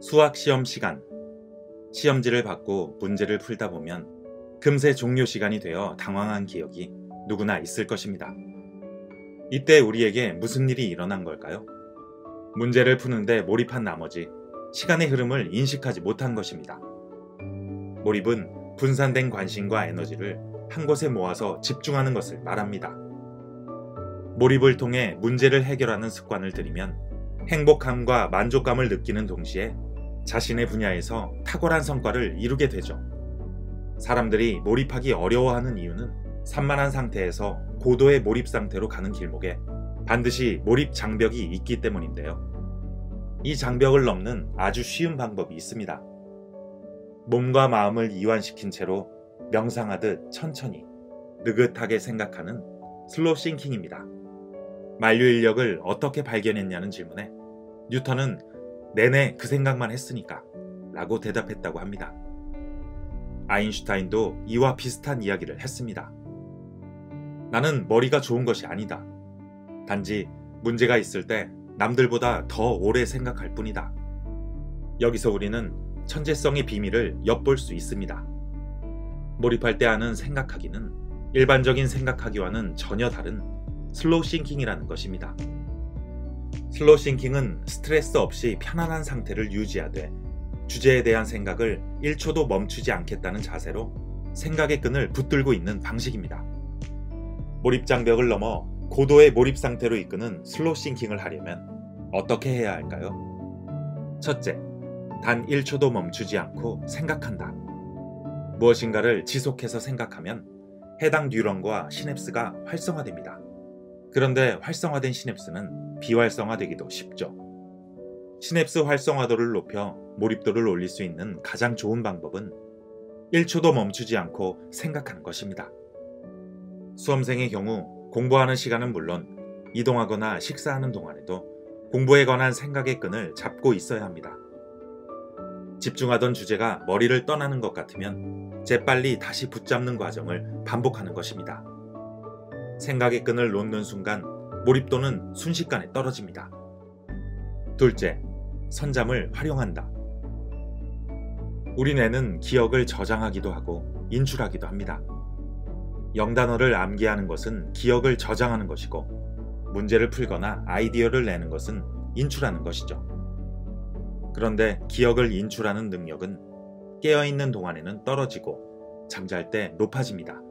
수학 시험 시간. 시험지를 받고 문제를 풀다 보면 금세 종료 시간이 되어 당황한 기억이 누구나 있을 것입니다. 이때 우리에게 무슨 일이 일어난 걸까요? 문제를 푸는데 몰입한 나머지 시간의 흐름을 인식하지 못한 것입니다. 몰입은 분산된 관심과 에너지를 한 곳에 모아서 집중하는 것을 말합니다. 몰입을 통해 문제를 해결하는 습관을 들이면 행복함과 만족감을 느끼는 동시에 자신의 분야에서 탁월한 성과를 이루게 되죠. 사람들이 몰입하기 어려워하는 이유는 산만한 상태에서 고도의 몰입 상태로 가는 길목에 반드시 몰입 장벽이 있기 때문인데요. 이 장벽을 넘는 아주 쉬운 방법이 있습니다. 몸과 마음을 이완시킨 채로 명상하듯 천천히 느긋하게 생각하는 슬로 싱킹입니다. 만류 인력을 어떻게 발견했냐는 질문에 뉴턴은 내내 그 생각만 했으니까 라고 대답했다고 합니다. 아인슈타인도 이와 비슷한 이야기를 했습니다. 나는 머리가 좋은 것이 아니다. 단지 문제가 있을 때 남들보다 더 오래 생각할 뿐이다. 여기서 우리는 천재성의 비밀을 엿볼 수 있습니다. 몰입할 때 하는 생각하기는 일반적인 생각하기와는 전혀 다른 slow thinking이라는 것입니다. slow thinking은 스트레스 없이 편안한 상태를 유지하되 주제에 대한 생각을 1초도 멈추지 않겠다는 자세로 생각의 끈을 붙들고 있는 방식입니다. 몰입 장벽을 넘어 고도의 몰입 상태로 이끄는 slow thinking을 하려면 어떻게 해야 할까요? 첫째, 단 1초도 멈추지 않고 생각한다. 무엇인가를 지속해서 생각하면 해당 뉴런과 시냅스가 활성화됩니다. 그런데 활성화된 시냅스는 비활성화되기도 쉽죠. 시냅스 활성화도를 높여 몰입도를 올릴 수 있는 가장 좋은 방법은 1초도 멈추지 않고 생각하는 것입니다. 수험생의 경우 공부하는 시간은 물론 이동하거나 식사하는 동안에도 공부에 관한 생각의 끈을 잡고 있어야 합니다. 집중하던 주제가 머리를 떠나는 것 같으면 재빨리 다시 붙잡는 과정을 반복하는 것입니다. 생각의 끈을 놓는 순간 몰입도는 순식간에 떨어집니다. 둘째, 선잠을 활용한다. 우리 뇌는 기억을 저장하기도 하고 인출하기도 합니다. 영단어를 암기하는 것은 기억을 저장하는 것이고 문제를 풀거나 아이디어를 내는 것은 인출하는 것이죠. 그런데 기억을 인출하는 능력은 깨어있는 동안에는 떨어지고 잠잘 때 높아집니다.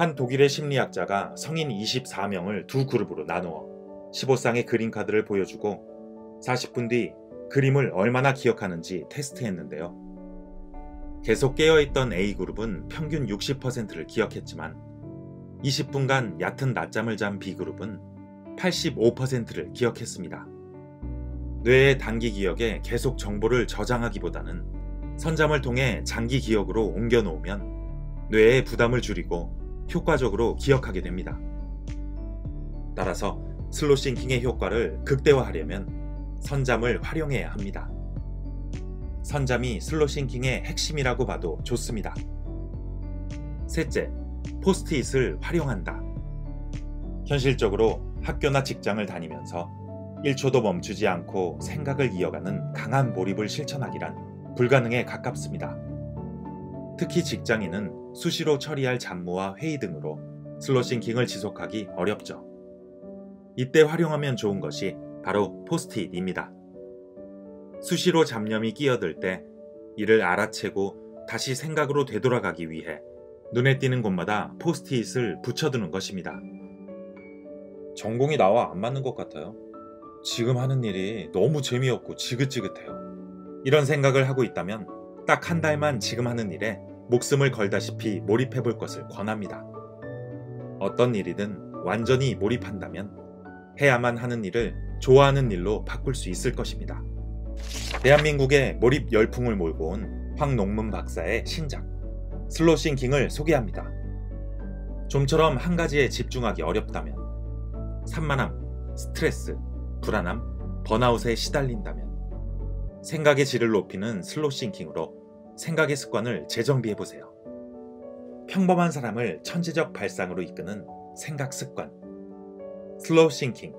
한 독일의 심리학자가 성인 24명을 두 그룹으로 나누어 15쌍의 그림 카드를 보여주고 40분 뒤 그림을 얼마나 기억하는지 테스트했는데요. 계속 깨어있던 A그룹은 평균 60%를 기억했지만 20분간 얕은 낮잠을 잔 B그룹은 85%를 기억했습니다. 뇌의 단기 기억에 계속 정보를 저장하기보다는 선잠을 통해 장기 기억으로 옮겨 놓으면 뇌의 부담을 줄이고 효과적으로 기억하게 됩니다. 따라서 슬로싱킹의 효과를 극대화하려면 선잠을 활용해야 합니다. 선잠이 슬로싱킹의 핵심이라고 봐도 좋습니다. 셋째, 포스트잇을 활용한다. 현실적으로 학교나 직장을 다니면서 1초도 멈추지 않고 생각을 이어가는 강한 몰입을 실천하기란 불가능에 가깝습니다. 특히 직장인은 수시로 처리할 잡무와 회의 등으로 슬로싱킹을 지속하기 어렵죠. 이때 활용하면 좋은 것이 바로 포스트잇입니다. 수시로 잡념이 끼어들 때 이를 알아채고 다시 생각으로 되돌아가기 위해 눈에 띄는 곳마다 포스트잇을 붙여두는 것입니다. 전공이 나와 안 맞는 것 같아요. 지금 하는 일이 너무 재미없고 지긋지긋해요. 이런 생각을 하고 있다면 딱 한 달만 지금 하는 일에 목숨을 걸다시피 몰입해 볼 것을 권합니다. 어떤 일이든 완전히 몰입한다면 해야만 하는 일을 좋아하는 일로 바꿀 수 있을 것입니다. 대한민국의 몰입 열풍을 몰고 온 황농문 박사의 신작 slow thinking을 소개합니다. 좀처럼 한 가지에 집중하기 어렵다면 산만함, 스트레스, 불안함, 번아웃에 시달린다면 생각의 질을 높이는 slow thinking으로 생각의 습관을 재정비해 보세요. 평범한 사람을 천재적 발상으로 이끄는 생각 습관. Slow thinking.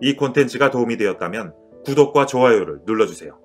이 콘텐츠가 도움이 되었다면 구독과 좋아요를 눌러주세요.